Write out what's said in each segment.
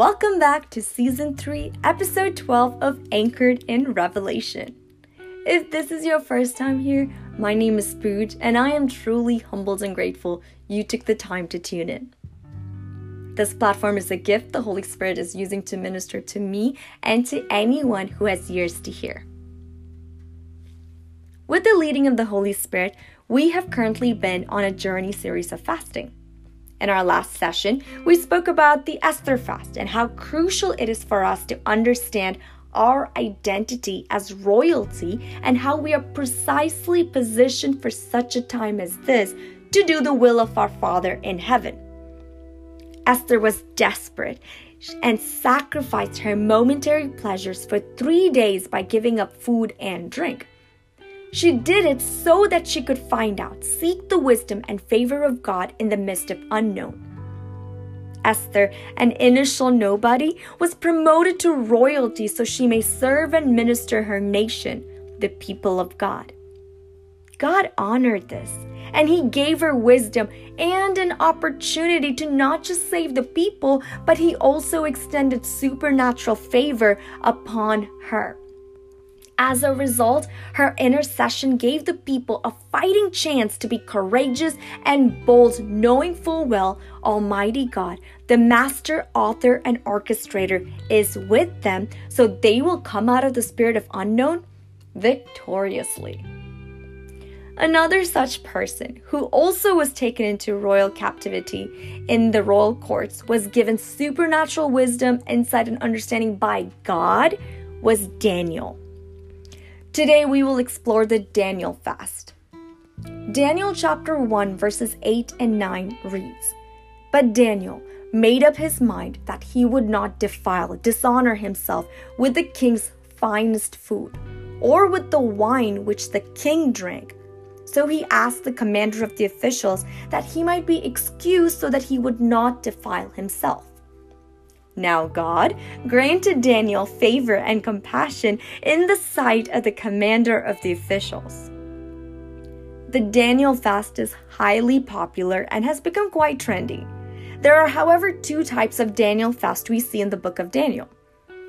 Welcome back to Season 3, Episode 12 of Anchored in Revelation. If this is your first time here, my name is Spooj, and I am truly humbled and grateful you took the time to tune in. This platform is a gift the Holy Spirit is using to minister to me and to anyone who has ears to hear. With the leading of the Holy Spirit, we have currently been on a journey series of fasting. In our last session, we spoke about the Esther fast and how crucial it is for us to understand our identity as royalty and how we are precisely positioned for such a time as this to do the will of our Father in heaven. Esther was desperate and sacrificed her momentary pleasures for three days by giving up food and drink. She did it so that she could find out, seek the wisdom and favor of God in the midst of unknown. Esther, an initial nobody, was promoted to royalty so she may serve and minister her nation, the people of God. God honored this, and He gave her wisdom and an opportunity to not just save the people, but He also extended supernatural favor upon her. As a result, her intercession gave the people a fighting chance to be courageous and bold, knowing full well Almighty God, the master author and orchestrator, is with them, so they will come out of the spirit of unknown victoriously. Another such person, who also was taken into royal captivity in the royal courts, was given supernatural wisdom, insight, and understanding by God, was Daniel. Today we will explore the Daniel fast. Daniel chapter 1, verses 8 and 9 reads But Daniel made up his mind that he would not defile, dishonor himself with the king's finest food, or with the wine which the king drank. So he asked the commander of the officials that he might be excused so that he would not defile himself. Now, God granted Daniel favor and compassion in the sight of the commander of the officials. The Daniel fast is highly popular and has become quite trendy. There are, however, two types of Daniel fast we see in the book of Daniel.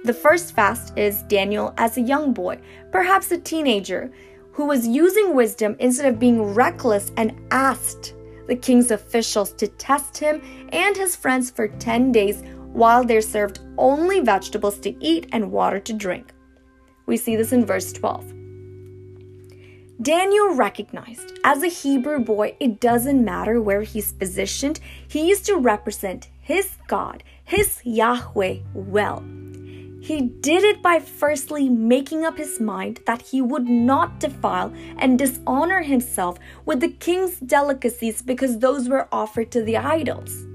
The first fast is Daniel as a young boy, perhaps a teenager, who was using wisdom instead of being reckless and asked the king's officials to test him and his friends for 10 days while they're served only vegetables to eat and water to drink. We see this in verse 12. Daniel recognized as a Hebrew boy, it doesn't matter where he's positioned, he is to represent his God, his Yahweh, well. He did it by firstly making up his mind that he would not defile and dishonor himself with the king's delicacies because those were offered to the idols.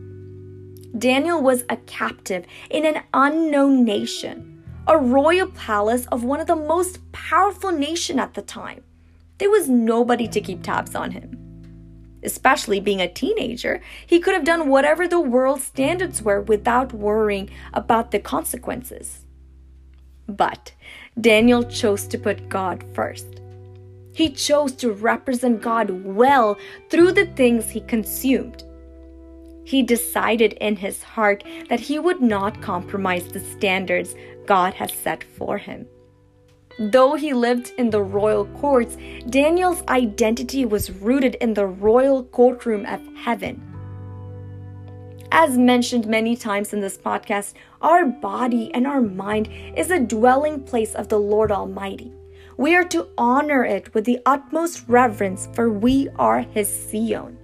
Daniel was a captive in an unknown nation, a royal palace of one of the most powerful nation at the time. There was nobody to keep tabs on him. Especially being a teenager, he could have done whatever the world's standards were without worrying about the consequences. But Daniel chose to put God first. He chose to represent God well through the things he consumed. He decided in his heart that he would not compromise the standards God has set for him. Though he lived in the royal courts, Daniel's identity was rooted in the royal courtroom of heaven. As mentioned many times in this podcast, our body and our mind is a dwelling place of the Lord Almighty. We are to honor it with the utmost reverence, for we are His Zion.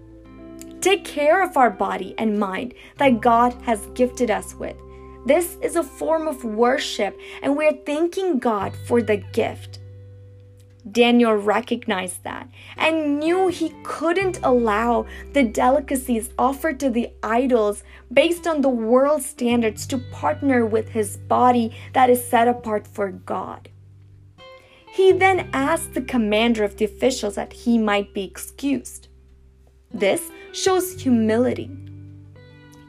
Take care of our body and mind that God has gifted us with. This is a form of worship, and we're thanking God for the gift. Daniel recognized that and knew he couldn't allow the delicacies offered to the idols based on the world standards to partner with his body that is set apart for God. He then asked the commander of the officials that he might be excused. This shows humility.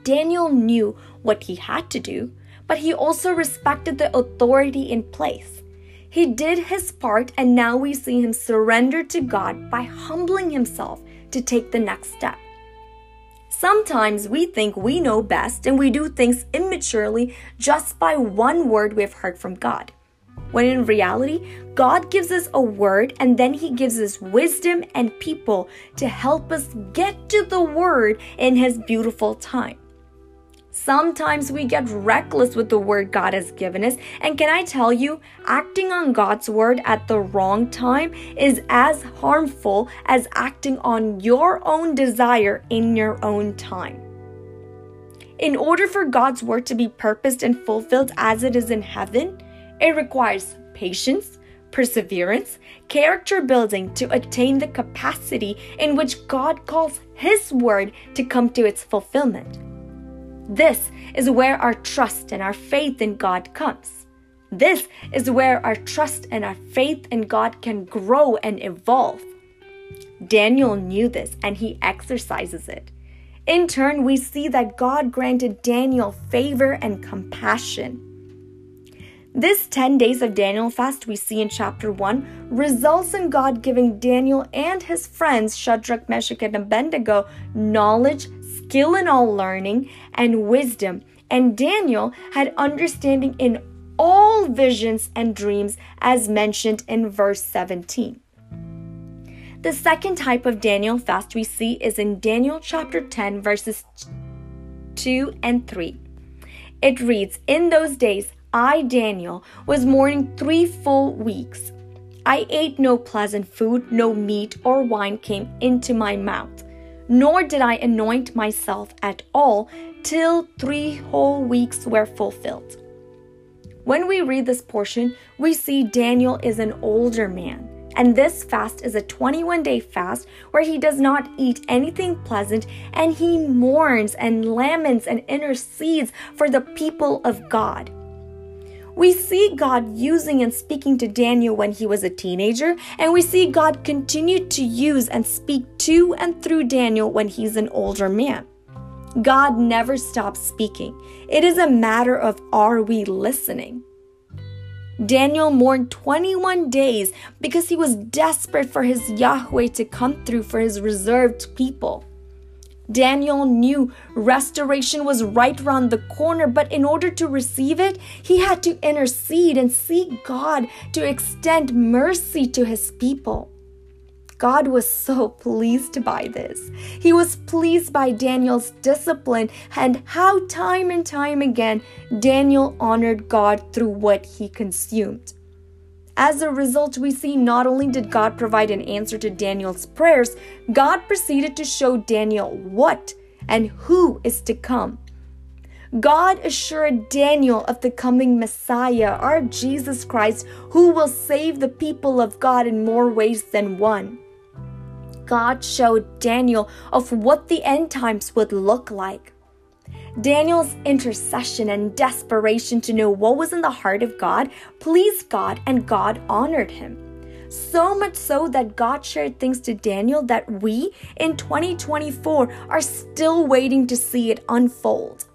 Daniel knew what he had to do, but he also respected the authority in place. He did his part, and now we see him surrender to God by humbling himself to take the next step. Sometimes we think we know best and we do things immaturely just by one word we've heard from God. When in reality, God gives us a word and then He gives us wisdom and people to help us get to the word in His beautiful time. Sometimes we get reckless with the word God has given us, and can I tell you, acting on God's word at the wrong time is as harmful as acting on your own desire in your own time. In order for God's word to be purposed and fulfilled as it is in heaven, it requires patience, perseverance, character building to attain the capacity in which God calls His word to come to its fulfillment. This is where our trust and our faith in God comes. This is where our trust and our faith in God can grow and evolve. Daniel knew this and he exercises it. In turn, we see that God granted Daniel favor and compassion. This 10 days of Daniel fast we see in chapter 1 results in God giving Daniel and his friends Shadrach, Meshach, and Abednego knowledge, skill in all learning, and wisdom. And Daniel had understanding in all visions and dreams, as mentioned in verse 17. The second type of Daniel fast we see is in Daniel chapter 10, verses 2 and 3. It reads, In those days, I, Daniel, was mourning three full weeks. I ate no pleasant food, no meat or wine came into my mouth nor did I anoint myself at all till three whole weeks were fulfilled. When we read this portion, we see Daniel is an older man, and this fast is a 21 day fast where he does not eat anything pleasant and he mourns and laments and intercedes for the people of God. We see God using and speaking to Daniel when he was a teenager, and we see God continue to use and speak to and through Daniel when he's an older man. God never stops speaking. It is a matter of are we listening? Daniel mourned 21 days because he was desperate for his Yahweh to come through for his reserved people. Daniel knew restoration was right around the corner, but in order to receive it, he had to intercede and seek God to extend mercy to his people. God was so pleased by this. He was pleased by Daniel's discipline and how, time and time again, Daniel honored God through what he consumed. As a result, we see not only did God provide an answer to Daniel's prayers, God proceeded to show Daniel what and who is to come. God assured Daniel of the coming Messiah, our Jesus Christ, who will save the people of God in more ways than one. God showed Daniel of what the end times would look like. Daniel's intercession and desperation to know what was in the heart of God pleased God and God honored him. So much so that God shared things to Daniel that we in 2024 are still waiting to see it unfold.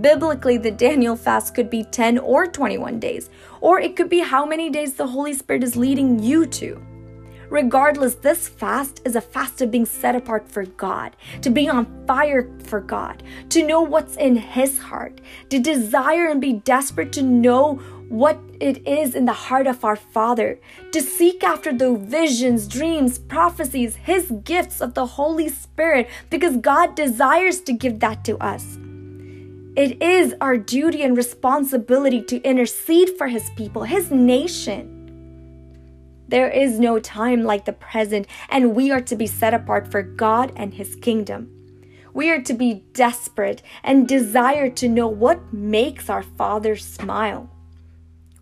Biblically, the Daniel fast could be 10 or 21 days, or it could be how many days the Holy Spirit is leading you to. Regardless, this fast is a fast of being set apart for God, to be on fire for God, to know what's in His heart, to desire and be desperate to know what it is in the heart of our Father, to seek after the visions, dreams, prophecies, His gifts of the Holy Spirit, because God desires to give that to us. It is our duty and responsibility to intercede for His people, His nation. There is no time like the present, and we are to be set apart for God and His kingdom. We are to be desperate and desire to know what makes our Father smile.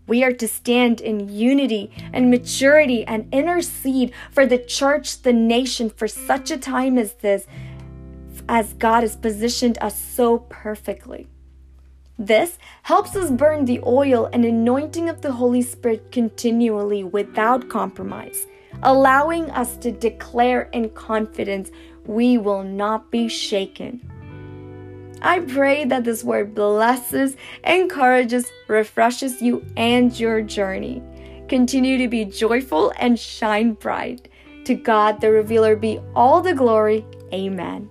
We are to stand in unity and maturity and intercede for the church, the nation, for such a time as this, as God has positioned us so perfectly. This helps us burn the oil and anointing of the Holy Spirit continually without compromise, allowing us to declare in confidence we will not be shaken. I pray that this word blesses, encourages, refreshes you and your journey. Continue to be joyful and shine bright. To God the Revealer be all the glory. Amen.